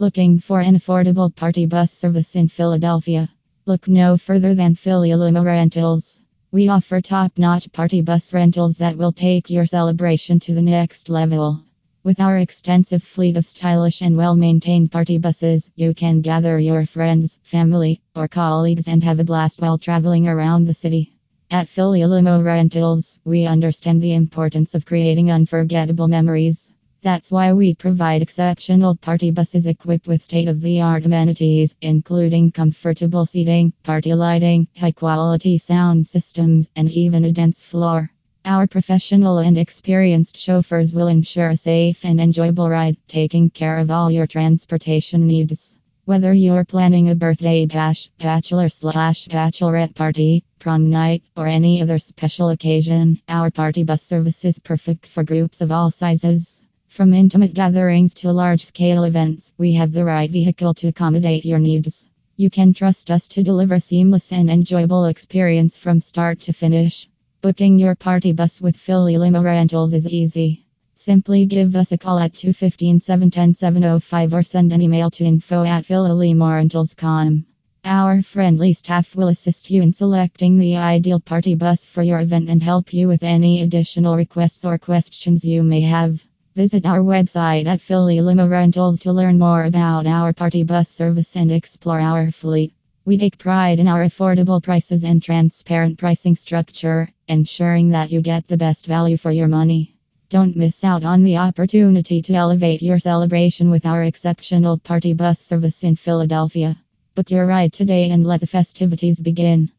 Looking for an affordable party bus service in Philadelphia? Look no further than Philly Limo Rentals. We offer top notch party bus rentals that will take your celebration to the next level. With our extensive fleet of stylish and well maintained party buses, you can gather your friends, family, or colleagues and have a blast while traveling around the city. At Philly Limo Rentals, we understand the importance of creating unforgettable memories. That's why we provide exceptional party buses equipped with state of the art amenities, including comfortable seating, party lighting, high quality sound systems, and even a dance floor. Our professional and experienced chauffeurs will ensure a safe and enjoyable ride, taking care of all your transportation needs. Whether you're planning a birthday bash, bachelor slash bachelorette party, prom night, or any other special occasion, our party bus service is perfect for groups of all sizes. From intimate gatherings to large scale events, we have the right vehicle to accommodate your needs. You can trust us to deliver seamless and enjoyable experience from start to finish. Booking your party bus with Philly Limo Rentals is easy. Simply give us a call at 215 710 705 or send an email to info at phillylimoRentals.com. Our friendly staff will assist you in selecting the ideal party bus for your event and help you with any additional requests or questions you may have. Visit our website at Philly Limo Rentals to learn more about our party bus service and explore our fleet. We take pride in our affordable prices and transparent pricing structure, ensuring that you get the best value for your money. Don't miss out on the opportunity to elevate your celebration with our exceptional party bus service in Philadelphia. Book your ride today and let the festivities begin.